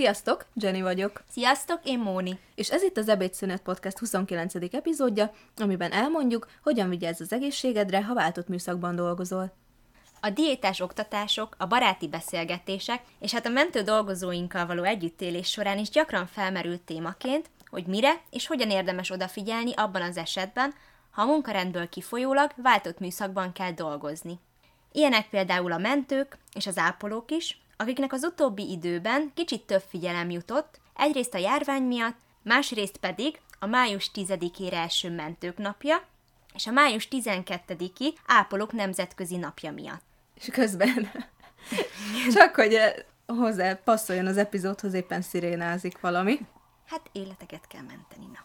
Sziasztok, Jenny vagyok. Sziasztok, én Móni. És ez itt az Ebédszünet Podcast 29. epizódja, amiben elmondjuk, hogyan vigyázz az egészségedre, ha váltott műszakban dolgozol. A diétás oktatások, a baráti beszélgetések és hát a mentő dolgozóinkkal való együttélés során is gyakran felmerült témaként, hogy mire és hogyan érdemes odafigyelni abban az esetben, ha a munkarendből kifolyólag váltott műszakban kell dolgozni. Ilyenek például a mentők és az ápolók is, akiknek az utóbbi időben kicsit több figyelem jutott, egyrészt a járvány miatt, másrészt pedig a május 10-ére első mentők napja, és a május 12-i ápolók nemzetközi napja miatt. És közben, csak hogy eh, hozzá passzoljon az epizódhoz, éppen szirénázik valami. Hát életeket kell menteni, na.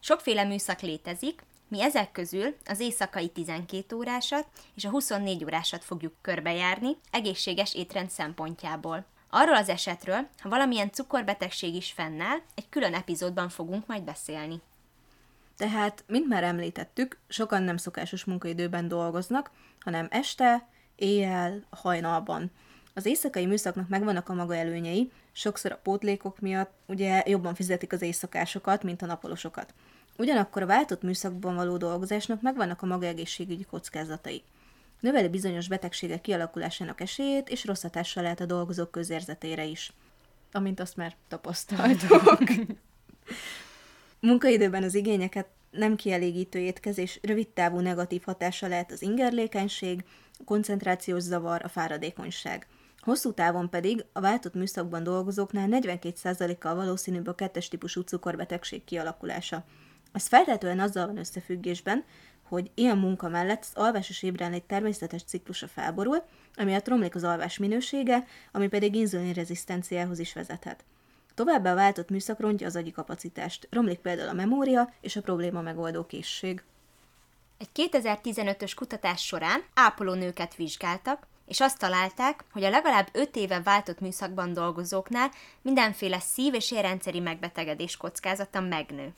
Sokféle műszak létezik, mi ezek közül az éjszakai 12 órásat és a 24 órásat fogjuk körbejárni egészséges étrend szempontjából. Arról az esetről, ha valamilyen cukorbetegség is fennáll, egy külön epizódban fogunk majd beszélni. Tehát, mint már említettük, sokan nem szokásos munkaidőben dolgoznak, hanem este, éjjel, hajnalban. Az éjszakai műszaknak megvannak a maga előnyei, sokszor a pótlékok miatt ugye jobban fizetik az éjszakásokat, mint a napolosokat. Ugyanakkor a váltott műszakban való dolgozásnak megvannak a maga egészségügyi kockázatai. Növeli bizonyos betegségek kialakulásának esélyét, és rossz hatással lehet a dolgozók közérzetére is. Amint azt már tapasztaltok. Munkaidőben az igényeket nem kielégítő étkezés rövidtávú negatív hatása lehet az ingerlékenység, a koncentrációs zavar, a fáradékonyság. Hosszú távon pedig a váltott műszakban dolgozóknál 42%-kal valószínűbb a kettes típusú cukorbetegség kialakulása. Az feltétlenül azzal van összefüggésben, hogy ilyen munka mellett az alvás és ébrenlét természetes ciklusa felborul, amiatt romlik az alvás minősége, ami pedig inzulinrezisztenciához is vezethet. Továbbá a váltott műszak rontja az agyi kapacitást, romlik például a memória és a probléma megoldó készség. Egy 2015-ös kutatás során ápolónőket vizsgáltak, és azt találták, hogy a legalább 5 éve váltott műszakban dolgozóknál mindenféle szív- és érrendszeri megbetegedés kockázata megnő.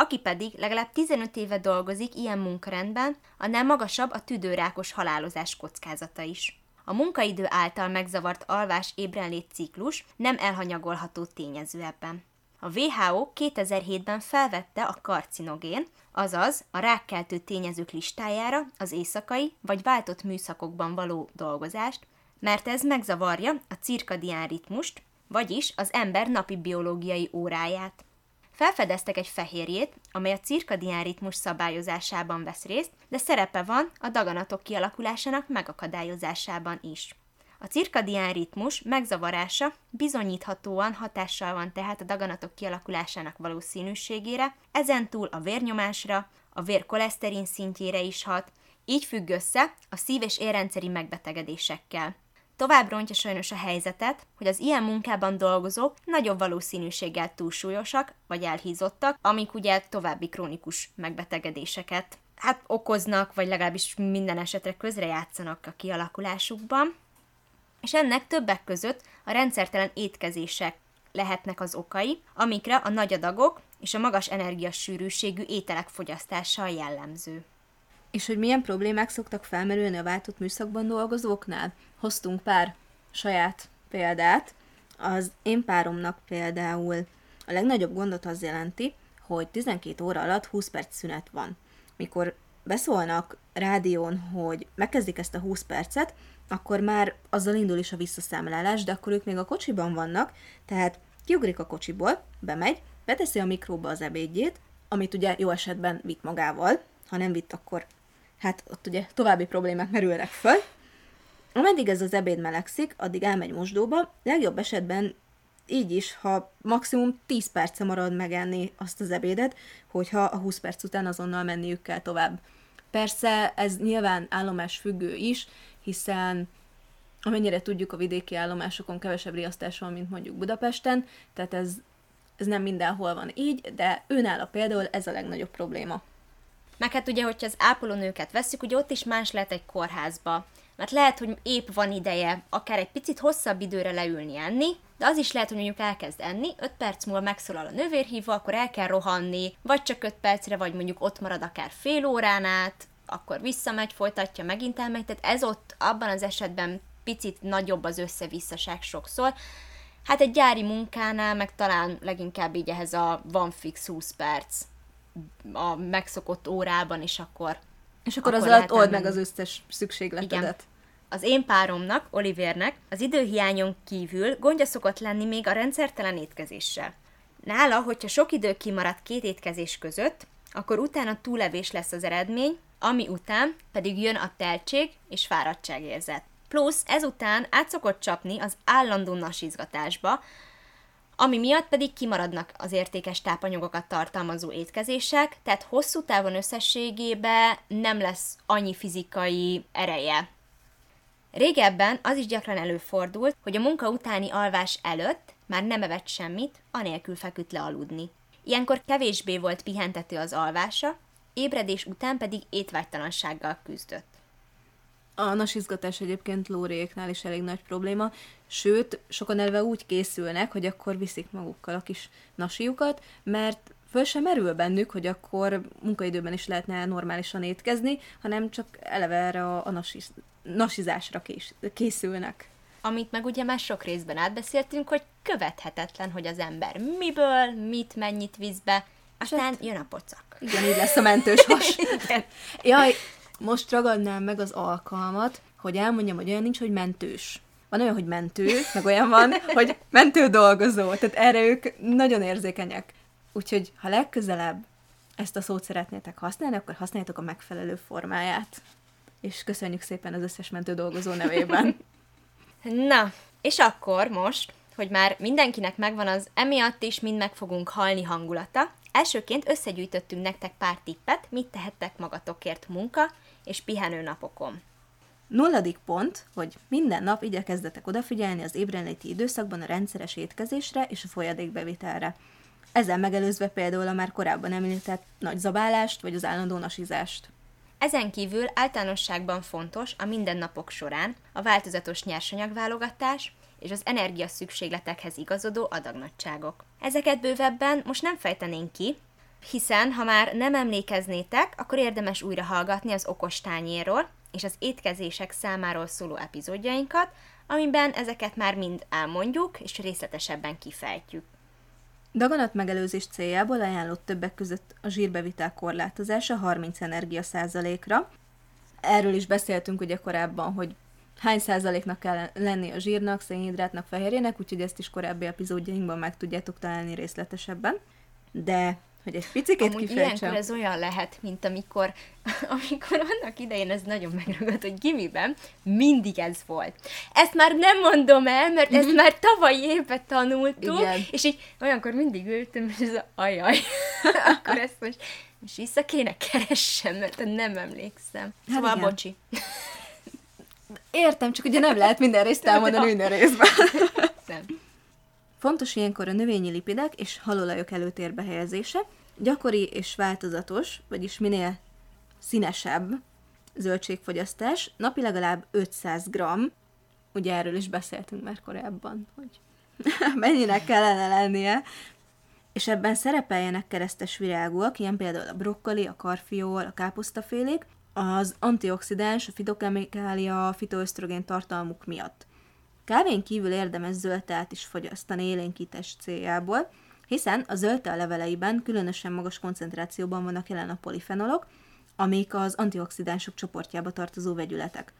Aki pedig legalább 15 éve dolgozik ilyen munkarendben, annál magasabb a tüdőrákos halálozás kockázata is. A munkaidő által megzavart alvás ébrenlét ciklus nem elhanyagolható tényező ebben. A WHO 2007-ben felvette a karcinogén, azaz a rákkeltő tényezők listájára az éjszakai vagy váltott műszakokban való dolgozást, mert ez megzavarja a cirkadián ritmust, vagyis az ember napi biológiai óráját. Felfedeztek egy fehérjét, amely a cirkadián ritmus szabályozásában vesz részt, de szerepe van a daganatok kialakulásának megakadályozásában is. A cirkadián ritmus megzavarása bizonyíthatóan hatással van tehát a daganatok kialakulásának valószínűségére, ezentúl a vérnyomásra, a vér koleszterin szintjére is hat, így függ össze a szív- és érrendszeri megbetegedésekkel. Tovább rontja sajnos a helyzetet, hogy az ilyen munkában dolgozók nagyobb valószínűséggel túlsúlyosak vagy elhízottak, amik ugye további krónikus megbetegedéseket hát okoznak, vagy legalábbis minden esetre közrejátszanak a kialakulásukban. És ennek többek között a rendszertelen étkezések lehetnek az okai, amikre a nagy adagok és a magas energiasűrűségű ételek fogyasztása jellemző. És hogy milyen problémák szoktak felmerülni a váltott műszakban dolgozóknál? Hoztunk pár saját példát. Az én páromnak például a legnagyobb gondot az jelenti, hogy 12 óra alatt 20 perc szünet van. Mikor beszólnak rádión, hogy megkezdik ezt a 20 percet, akkor már azzal indul is a visszaszámlálás, de akkor ők még a kocsiban vannak, tehát kiugrik a kocsiból, bemegy, beteszi a mikróba az ebédjét, amit ugye jó esetben vitt magával, ha nem vitt, akkor hát ott ugye további problémák merülnek föl. Ameddig ez az ebéd melegszik, addig elmegy mosdóba, legjobb esetben így is, ha maximum 10 perce marad megenni azt az ebédet, hogyha a 20 perc után azonnal menniük kell tovább. Persze ez nyilván állomás függő is, hiszen amennyire tudjuk, a vidéki állomásokon kevesebb riasztás van, mint mondjuk Budapesten, tehát ez, ez nem mindenhol van így, de őnála például ez a legnagyobb probléma. Meg hát ugye, hogyha az ápolónőket veszük, ugye ott is más lehet egy kórházba. Mert lehet, hogy épp van ideje akár egy picit hosszabb időre leülni enni, de az is lehet, hogy mondjuk elkezd enni, 5 perc múlva megszólal a növérhívó, akkor el kell rohanni, vagy csak 5 percre, vagy mondjuk ott marad akár fél órán át, akkor visszamegy, folytatja, megint elmegy, tehát ez ott abban az esetben picit nagyobb az összevisszaság sokszor. Hát egy gyári munkánál, meg talán leginkább így ehhez a van fix 20 perc a megszokott órában, és akkor És akkor, Akkor az alatt old meg az összes szükségletedet. Az én páromnak, Olivernek, az időhiányon kívül gondja szokott lenni még a rendszertelen étkezéssel. Nála, hogyha sok idő kimaradt két étkezés között, akkor utána túlevés lesz az eredmény, ami után pedig jön a teltség és fáradtságérzet. Plusz ezután át szokott csapni az állandó nasizgatásba, ami miatt pedig kimaradnak az értékes tápanyagokat tartalmazó étkezések, tehát hosszú távon összességében nem lesz annyi fizikai ereje. Régebben az is gyakran előfordult, hogy a munka utáni alvás előtt már nem evett semmit, anélkül feküdt le aludni. Ilyenkor kevésbé volt pihentető az alvása, ébredés után pedig étvágytalansággal küzdött. A nasizgatás egyébként lóréknál is elég nagy probléma, sőt, sokan elve úgy készülnek, hogy akkor viszik magukkal a kis nasiukat, mert föl sem merül bennük, hogy akkor munkaidőben is lehetne normálisan étkezni, hanem csak eleve erre a, a nasiz, nasizásra kés, készülnek. Amit meg ugye már sok részben átbeszéltünk, hogy követhetetlen, hogy az ember miből, mit, mennyit visz be, aztán jön a pocak. Igen, így lesz a mentős has. Jaj, most ragadnám meg az alkalmat, hogy elmondjam, hogy olyan nincs, hogy mentős. Van olyan, hogy mentő, meg olyan van, hogy mentő dolgozó. Tehát erre ők nagyon érzékenyek. Úgyhogy, ha legközelebb ezt a szót szeretnétek használni, akkor használjátok a megfelelő formáját. És köszönjük szépen az összes mentő dolgozó nevében. Na, és akkor most, hogy már mindenkinek megvan az emiatt is mind meg fogunk halni hangulata, elsőként összegyűjtöttünk nektek pár tippet, mit tehettek magatokért munka és pihenő napokon. Nulladik pont, hogy minden nap igyekezzetek odafigyelni az ébrenléti időszakban a rendszeres étkezésre és a folyadékbevitelre. Ezzel megelőzve például a már korábban említett nagy zabálást vagy az állandó nasizást. Ezen kívül általánosságban fontos a mindennapok során a változatos nyersanyagválogatás és az energia szükségletekhez igazodó adagnagyságok. Ezeket bővebben most nem fejtenénk ki, hiszen ha már nem emlékeznétek, akkor érdemes újra hallgatni az okos tányérról és az étkezések számáról szóló epizódjainkat, amiben ezeket már mind elmondjuk és részletesebben kifejtjük. Daganat megelőzés céljából ajánlott többek között a zsírbevitel korlátozása 30 energia százalékra. Erről is beszéltünk ugye korábban, hogy hány százaléknak kell lenni a zsírnak, szénhidrátnak, fehérjének, úgyhogy ezt is korábbi epizódjainkban meg tudjátok találni részletesebben. De, hogy egy picikét Amúgy ilyenkor ez olyan lehet, mint amikor, amikor annak idején ez nagyon megragadt, hogy gimiben mindig ez volt. Ezt már nem mondom el, mert ezt már tavalyi évben tanultuk, Mhm. Igen. és így olyankor mindig ültem, és ez a ajaj, akkor ezt most, most vissza kéne keressem, mert nem emlékszem. Szóval igen. bocsi. Értem, csak ugye nem lehet minden részt elmondani minden részben. Nem. Fontos ilyenkor a növényi lipidek és halolajok előtérbe helyezése, gyakori és változatos, vagyis minél színesebb zöldségfogyasztás, napi legalább 500 g, ugye erről is beszéltünk már korábban, hogy mennyinek kellene lennie, és ebben szerepeljenek keresztes virágúak, ilyen például a brokkoli, a karfiol, a káposztafélék, az antioxidáns, a fitokemikália, a fitoösztrogén tartalmuk miatt. Kávén kívül érdemes zöld teát is fogyasztani élénkítés céljából, hiszen a zöld tea leveleiben különösen magas koncentrációban vannak jelen a polifenolok, amik az antioxidánsok csoportjába tartozó vegyületek.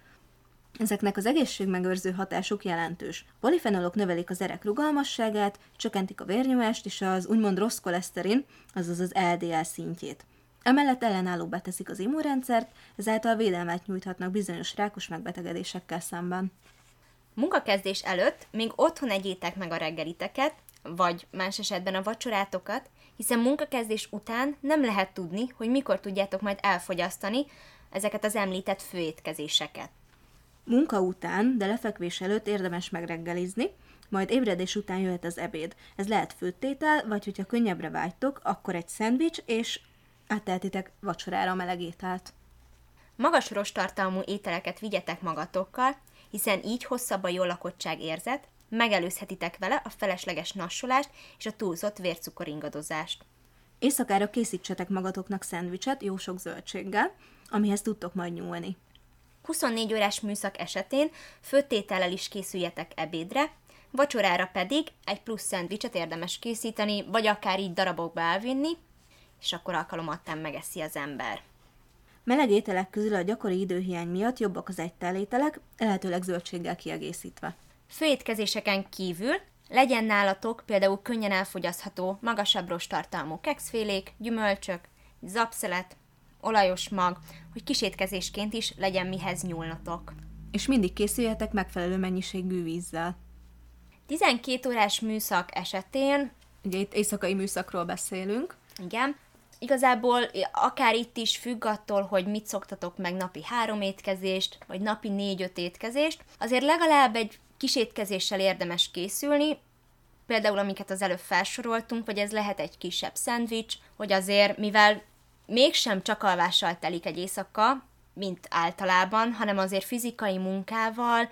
Ezeknek az egészségmegőrző hatásuk jelentős. Polifenolok növelik az erek rugalmasságát, csökkentik a vérnyomást és az úgymond rossz koleszterin, azaz az LDL szintjét. Emellett ellenállóbbá teszik az immunrendszert, ezáltal védelmet nyújthatnak bizonyos rákos megbetegedésekkel szemben. Munkakezdés előtt még otthon egyétek meg a reggeliteket, vagy más esetben a vacsorátokat, hiszen munkakezdés után nem lehet tudni, hogy mikor tudjátok majd elfogyasztani ezeket az említett főétkezéseket. Munka után, de lefekvés előtt érdemes megreggelizni, majd ébredés után jöhet az ebéd. Ez lehet főttétel, vagy hogyha könnyebbre vágytok, akkor egy szendvics, és átteltitek vacsorára a meleg ételt. Magas rostartalmú ételeket vigyetek magatokkal, hiszen így hosszabb a jól lakottság érzet, megelőzhetitek vele a felesleges nassolást és a túlzott vércukoringadozást. Éjszakára készítsetek magatoknak szendvicset jó sok zöldséggel, amihez tudtok majd nyúlni. 24 órás műszak esetén főtétellel is készüljetek ebédre, vacsorára pedig egy plusz szendvicset érdemes készíteni, vagy akár így darabokba elvinni, és akkor alkalomattán megeszi az ember. Meleg ételek közül a gyakori időhiány miatt jobbak az egytellételek, lehetőleg zöldséggel kiegészítve. Főétkezéseken kívül legyen nálatok például könnyen elfogyasztható, magasabb rostartalmú kekszfélék, gyümölcsök, zapszelet, olajos mag, hogy kisétkezésként is legyen mihez nyúlnatok. És mindig készüljetek megfelelő mennyiségű vízzel. 12 órás műszak esetén, Ugye itt éjszakai műszakról beszélünk. igen, igazából akár itt is függ attól, hogy mit szoktatok meg napi három étkezést, vagy napi négy-öt étkezést, azért legalább egy kis étkezéssel érdemes készülni, például amiket az előbb felsoroltunk, vagy ez lehet egy kisebb szendvics, hogy azért, mivel mégsem csak alvással telik egy éjszaka, mint általában, hanem azért fizikai munkával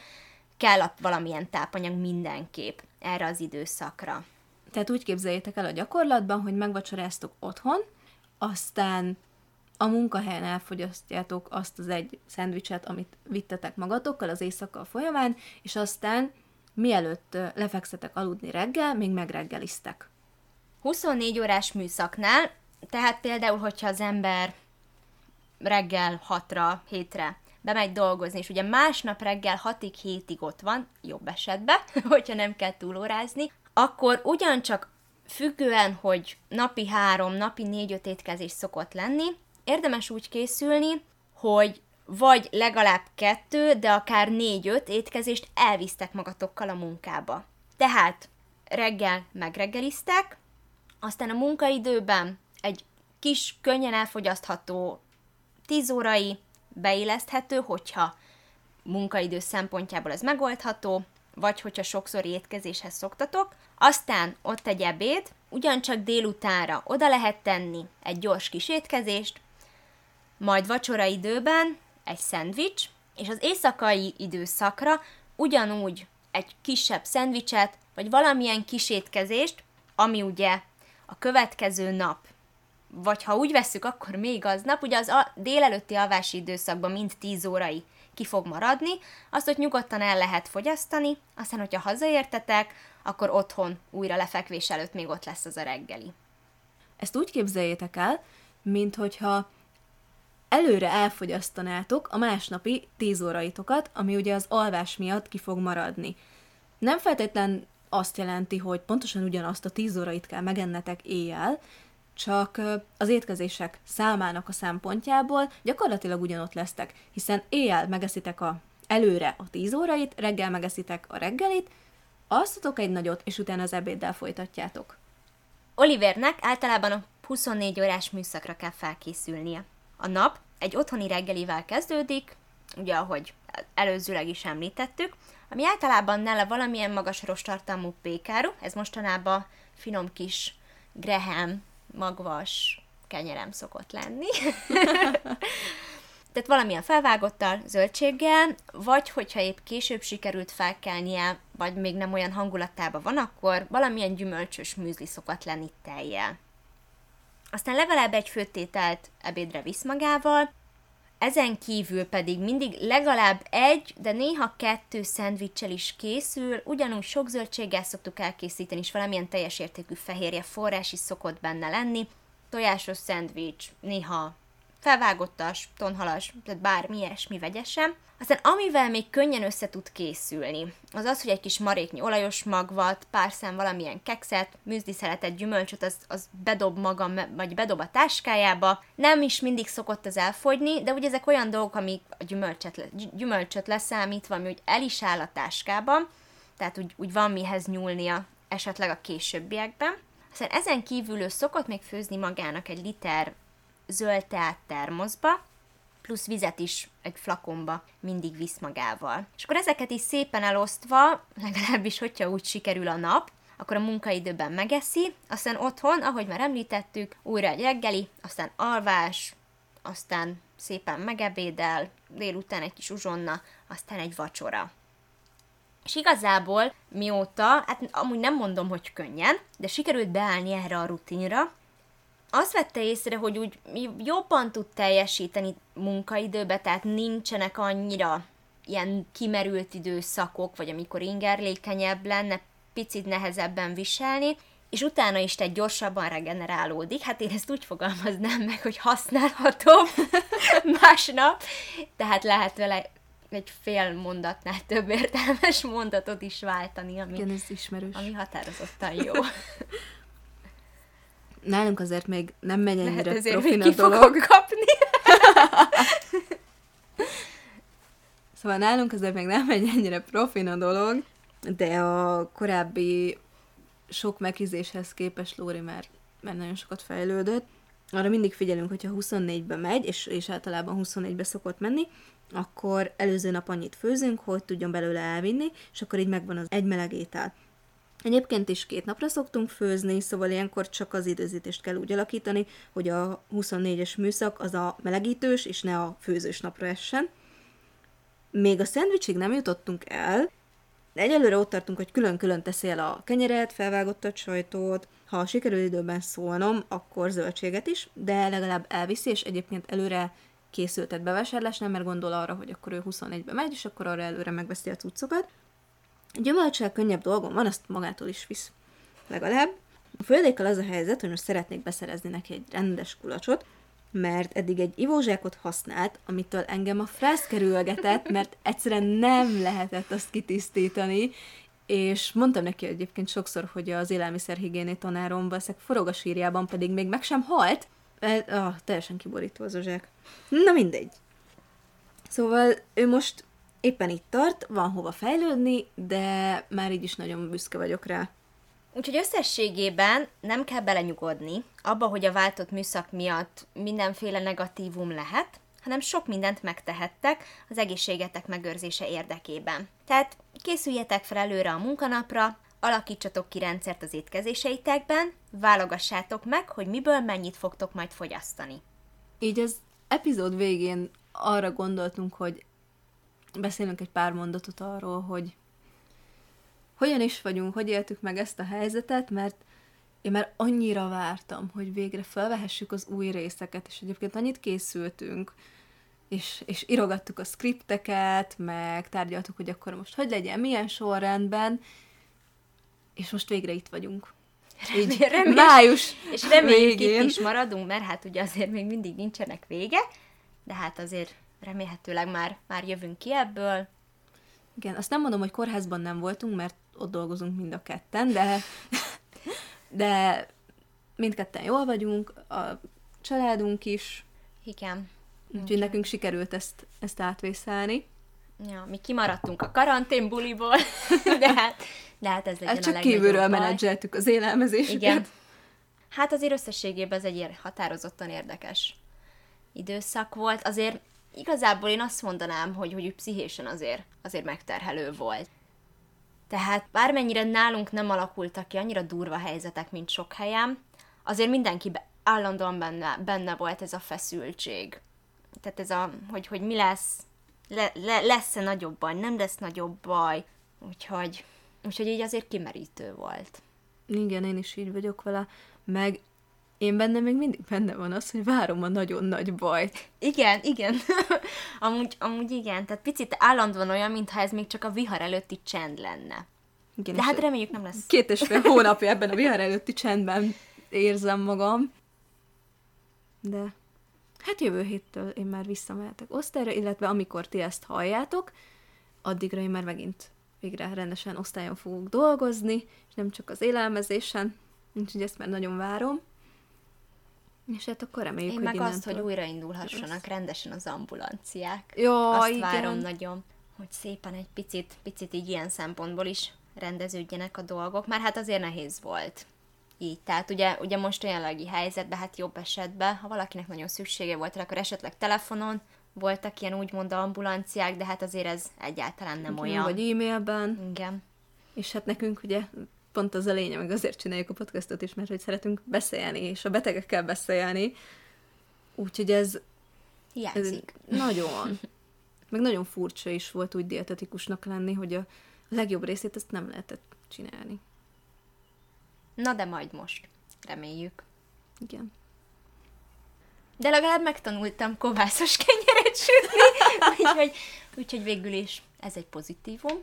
kell valamilyen tápanyag mindenképp erre az időszakra. Tehát úgy képzeljétek el a gyakorlatban, hogy megvacsoráztok otthon, aztán a munkahelyen elfogyasztjátok azt az egy szendvicset, amit vittetek magatokkal az éjszaka folyamán, és aztán mielőtt lefekszetek aludni reggel, még megreggeliztek. 24 órás műszaknál, tehát például, hogyha az ember reggel 6-ra, 7-re bemegy dolgozni, és ugye másnap reggel 6-ig, 7-ig ott van, jobb esetben, hogyha nem kell túlórázni, akkor ugyancsak függően, hogy napi három, napi négy-öt étkezés szokott lenni, érdemes úgy készülni, hogy vagy legalább kettő, de akár négy-öt étkezést elvisztek magatokkal a munkába. Tehát reggel megreggeliztek, aztán a munkaidőben egy kis, könnyen elfogyasztható 10 órai beilleszthető, hogyha munkaidő szempontjából ez megoldható, vagy hogyha sokszor étkezéshez szoktatok. Aztán ott egy ebéd, ugyancsak délutánra oda lehet tenni egy gyors kis étkezést, majd vacsora időben egy szendvics, és az éjszakai időszakra ugyanúgy egy kisebb szendvicset, vagy valamilyen kis étkezést, ami ugye a következő nap, vagy ha úgy vesszük, akkor még aznap, ugye az a délelőtti alvási időszakban mind 10 órai ki fog maradni, azt ott nyugodtan el lehet fogyasztani, aztán, hogyha hazaértetek, akkor otthon újra lefekvés előtt még ott lesz az a reggeli. Ezt úgy képzeljétek el, mint hogyha előre elfogyasztanátok a másnapi 10 óraitokat, ami ugye az alvás miatt ki fog maradni. Nem feltétlen azt jelenti, hogy pontosan ugyanazt a 10 órait kell megennetek éjjel, csak az étkezések számának a szempontjából gyakorlatilag ugyanott lesztek, hiszen éjjel megeszitek a, előre a 10 órait, reggel megeszitek a reggelit, alszatok egy nagyot, és utána az ebéddel folytatjátok. Olivernek általában a 24 órás műszakra kell felkészülnie. A nap egy otthoni reggelivel kezdődik, ugye ahogy előzőleg is említettük, ami általában nála valamilyen magas rostartalmú pékáru, ez mostanában finom kis Graham magvas kenyerem szokott lenni. Tehát valamilyen felvágottal, zöldséggel, vagy hogyha épp később sikerült felkelnie, vagy még nem olyan hangulatában van, akkor valamilyen gyümölcsös műzli szokott lenni tejjel. Aztán legalább egy főtételt ebédre visz magával, ezen kívül pedig mindig legalább egy, de néha kettő szendvicsel is készül, ugyanúgy sok zöldséggel szoktuk elkészíteni, és valamilyen teljes értékű fehérje forrás is szokott benne lenni. Tojásos szendvics, néha felvágottas, tonhalas, tehát bármi ilyesmi vegyesen. Aztán amivel még könnyen össze tud készülni, az az, hogy egy kis maréknyi olajos magvat, pár szem valamilyen kekszet, műzliszeletet, gyümölcsöt, az, az bedob maga, vagy bedob a táskájába. Nem is mindig szokott az elfogyni, de ugye ezek olyan dolgok, amik a gyümölcsöt, gyümölcsöt leszámítva, ami úgy el is áll a táskában, tehát úgy, úgy van mihez nyúlnia esetleg a későbbiekben. Aztán ezen kívül ő szokott még főzni magának egy liter zöld teát termoszba, plusz vizet is egy flakonba mindig visz magával. És akkor ezeket is szépen elosztva, legalábbis hogyha úgy sikerül a nap, akkor a munkaidőben megeszi, aztán otthon, ahogy már említettük, újra egy reggeli, aztán alvás, aztán szépen megebédel, délután egy kis uzsonna, aztán egy vacsora. És igazából mióta, hát amúgy nem mondom, hogy könnyen, de sikerült beállni erre a rutinra, azt vette észre, hogy úgy jobban tud teljesíteni munkaidőbe, tehát nincsenek annyira ilyen kimerült időszakok, vagy amikor ingerlékenyebb lenne, picit nehezebben viselni, és utána is egy gyorsabban regenerálódik. Hát én ezt úgy fogalmaznám meg, hogy használhatom másnap, tehát lehet vele egy fél mondatnál több értelmes mondatot is váltani, ami, Igen, ez ismerős. ami határozottan jó. Nálunk azért még nem megy ennyire Lehet ezért profin a dolog. kapni. Szóval nálunk azért még nem megy ennyire profin a dolog, de a korábbi sok megízéshez képest Lóri már, már nagyon sokat fejlődött. Arra mindig figyelünk, hogyha 24-be megy, és, és általában 24-be szokott menni, akkor előző nap annyit főzünk, hogy tudjon belőle elvinni, és akkor így megvan az egy meleg étel. Egyébként is két napra szoktunk főzni, szóval ilyenkor csak az időzítést kell úgy alakítani, hogy a 24-es műszak az a melegítős, és ne a főzős napra essen. Még a szendvicsig nem jutottunk el, de egyelőre ott tartunk, hogy külön-külön teszi el a kenyeret, felvágottat sajtót, ha sikerül időben szólnom, akkor zöldséget is, de legalább elviszi, és egyébként előre készültet bevásárlás, nem mert gondol arra, hogy akkor ő 21-be megy, és akkor arra előre megveszi a cuccokat. Gyümölcsel könnyebb dolgom van, azt magától is visz. Legalább. A földékkal az a helyzet, hogy most szeretnék beszerezni neki egy rendes kulacsot, mert eddig egy ivózsákot használt, amitől engem a frász kerülgetett, mert egyszerűen nem lehetett azt kitisztítani, és mondtam neki egyébként sokszor, hogy az élelmiszerhigiéni tanárom valószínűleg forog a sírjában, pedig még meg sem halt. Ah, teljesen kiborító az a zsák. Na mindegy. Szóval ő most éppen itt tart, van hova fejlődni, de már így is nagyon büszke vagyok rá. Úgyhogy összességében nem kell belenyugodni abba, hogy a váltott műszak miatt mindenféle negatívum lehet, hanem sok mindent megtehettek az egészségetek megőrzése érdekében. Tehát készüljetek fel előre a munkanapra, alakítsatok ki rendszert az étkezéseitekben, válogassátok meg, hogy miből mennyit fogtok majd fogyasztani. Így az epizód végén arra gondoltunk, hogy beszélünk egy pár mondatot arról, hogy hogyan is vagyunk, hogy éltük meg ezt a helyzetet, mert én már annyira vártam, hogy végre felvehessük az új részeket, és egyébként annyit készültünk, és, és irogattuk a skripteket, meg tárgyaltuk, hogy akkor most hogy legyen, milyen sorrendben, és most végre itt vagyunk. Így Reméljük- május És reméljük végén. itt is maradunk, mert hát ugye azért még mindig nincsenek vége, de hát azért remélhetőleg már, már jövünk ki ebből. Igen, azt nem mondom, hogy kórházban nem voltunk, mert ott dolgozunk mind a ketten, de, de mindketten jól vagyunk, a családunk is, Igen. úgyhogy nekünk sikerült ezt, ezt átvészelni. Ja, mi kimaradtunk a karanténbuliból, de hát, de hát ez legyen Hát a csak legnagyobb kívülről menedzseltük az élelmezésüket. Igen. Hát azért összességében ez egy ér- határozottan érdekes időszak volt. Azért igazából én azt mondanám, hogy, hogy pszichésen azért, azért megterhelő volt. Tehát bármennyire nálunk nem alakultak ki annyira durva helyzetek, mint sok helyen, azért mindenki állandóan benne, benne volt ez a feszültség. Tehát ez a, hogy, hogy mi lesz, le, le, lesz-e nagyobb baj, nem lesz nagyobb baj. Úgyhogy, úgyhogy így azért kimerítő volt. Igen, én is így vagyok vele, meg én bennem még mindig benne van az, hogy várom a nagyon nagy bajt. Igen, igen. amúgy, amúgy igen. Tehát picit állandóan olyan, mintha ez még csak a vihar előtti csend lenne. Igen, De hát reméljük nem lesz. Két és fél hónapja ebben a vihar előtti csendben érzem magam. De hát jövő héttől én már visszamehetek osztályra, illetve amikor ti ezt halljátok, addigra én már megint végre rendesen osztályon fogok dolgozni, és nem csak az élelmezésen, úgyhogy ezt már nagyon várom. És hát akkor reméljük, Én hogy meg azt, hogy újraindulhassanak rendesen az ambulanciák. Ja, azt igen. várom nagyon, hogy szépen egy picit, picit így ilyen szempontból is rendeződjenek a dolgok, már hát azért nehéz volt. Így, tehát ugye, ugye most jelenlegi helyzetben, hát jobb esetben, ha valakinek nagyon szüksége volt akkor esetleg telefonon voltak ilyen úgymond ambulanciák, de hát azért ez egyáltalán nem olyan. Vagy e-mailben. Igen. És hát nekünk ugye pont az a lényeg, meg azért csináljuk a podcastot is, mert hogy szeretünk beszélni, és a betegekkel beszélni. Úgyhogy ez, ez nagyon, meg nagyon furcsa is volt úgy dietetikusnak lenni, hogy a legjobb részét ezt nem lehetett csinálni. Na de majd most. Reméljük. Igen. De legalább megtanultam kovászos kenyeret sütni, úgyhogy, úgyhogy végül is ez egy pozitívum.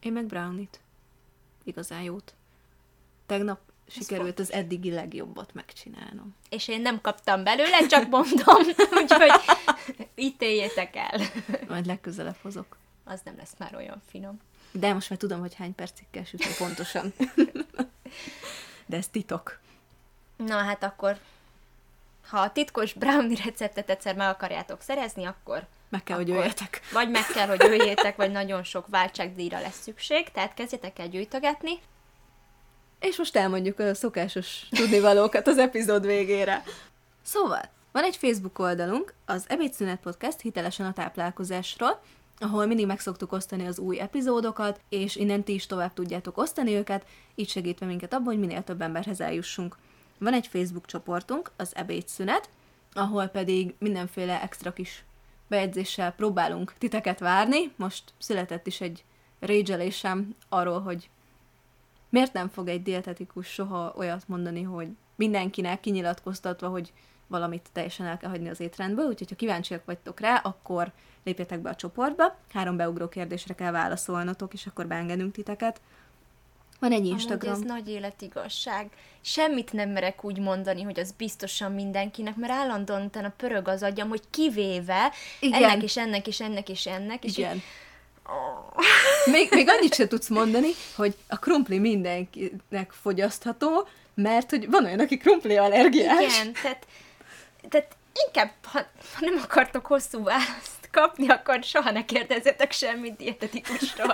Én meg brownie-t. Igazán jót. Tegnap sikerült az eddigi legjobbat megcsinálnom. És én nem kaptam belőle, csak mondom, úgyhogy ítéljétek el. Majd legközelebb hozok. Az nem lesz már olyan finom. De most már tudom, hogy hány percig kell sütni pontosan. De ez titok. Na hát akkor, ha a titkos brownie receptet egyszer meg akarjátok szerezni, akkor Meg kell, hogy Akkor- jöjjetek. vagy meg kell, hogy öljétek, vagy nagyon sok váltságdíjra lesz szükség, tehát kezdjetek el gyűjtögetni. És most elmondjuk a szokásos tudnivalókat az epizód végére. Szóval, van egy Facebook oldalunk, az Ebédszünet Podcast hitelesen a táplálkozásról, ahol mindig meg szoktuk osztani az új epizódokat, és innen ti is tovább tudjátok osztani őket, így segítve minket abban, hogy minél több emberhez eljussunk. Van egy Facebook csoportunk, az Ebédszünet, ahol pedig mindenféle extra kis bejegyzéssel próbálunk titeket várni. Most született is egy régyelésem arról, hogy miért nem fog egy dietetikus soha olyat mondani, hogy mindenkinek kinyilatkoztatva, hogy valamit teljesen el kell hagyni az étrendből, úgyhogy ha kíváncsiak vagytok rá, akkor lépjetek be a csoportba, három beugró kérdésre kell válaszolnotok, és akkor beengedünk titeket. Van egy Instagram. Amúgy ez nagy életigazság. Semmit nem merek úgy mondani, hogy az biztosan mindenkinek, mert állandóan utána pörög az agyam, hogy kivéve Igen. ennek és ennek és ennek és ennek. És Igen. Még, még annyit sem tudsz mondani, hogy a krumpli mindenkinek fogyasztható, mert hogy van olyan, aki krumpli allergiás. Igen, tehát, tehát inkább, ha, ha nem akartok hosszú választ kapni, akkor soha ne kérdezzetek semmit dietetikustól.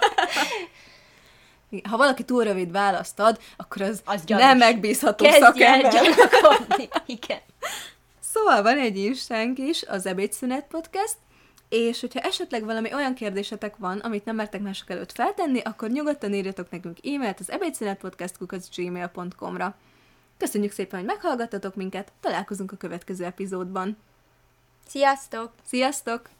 Ha valaki túl rövid választ ad, akkor az, Az gyanús. nem megbízható Kezdj szakember. Igen. Szóval van egy instánk is, az Ebédszünet Podcast, és hogyha esetleg valami olyan kérdésetek van, amit nem mertek mások előtt feltenni, akkor nyugodtan írjatok nekünk e-mailt az ebédszünetpodcast.gmail.com-ra. Köszönjük szépen, hogy meghallgattatok minket, találkozunk a következő epizódban. Sziasztok! Sziasztok!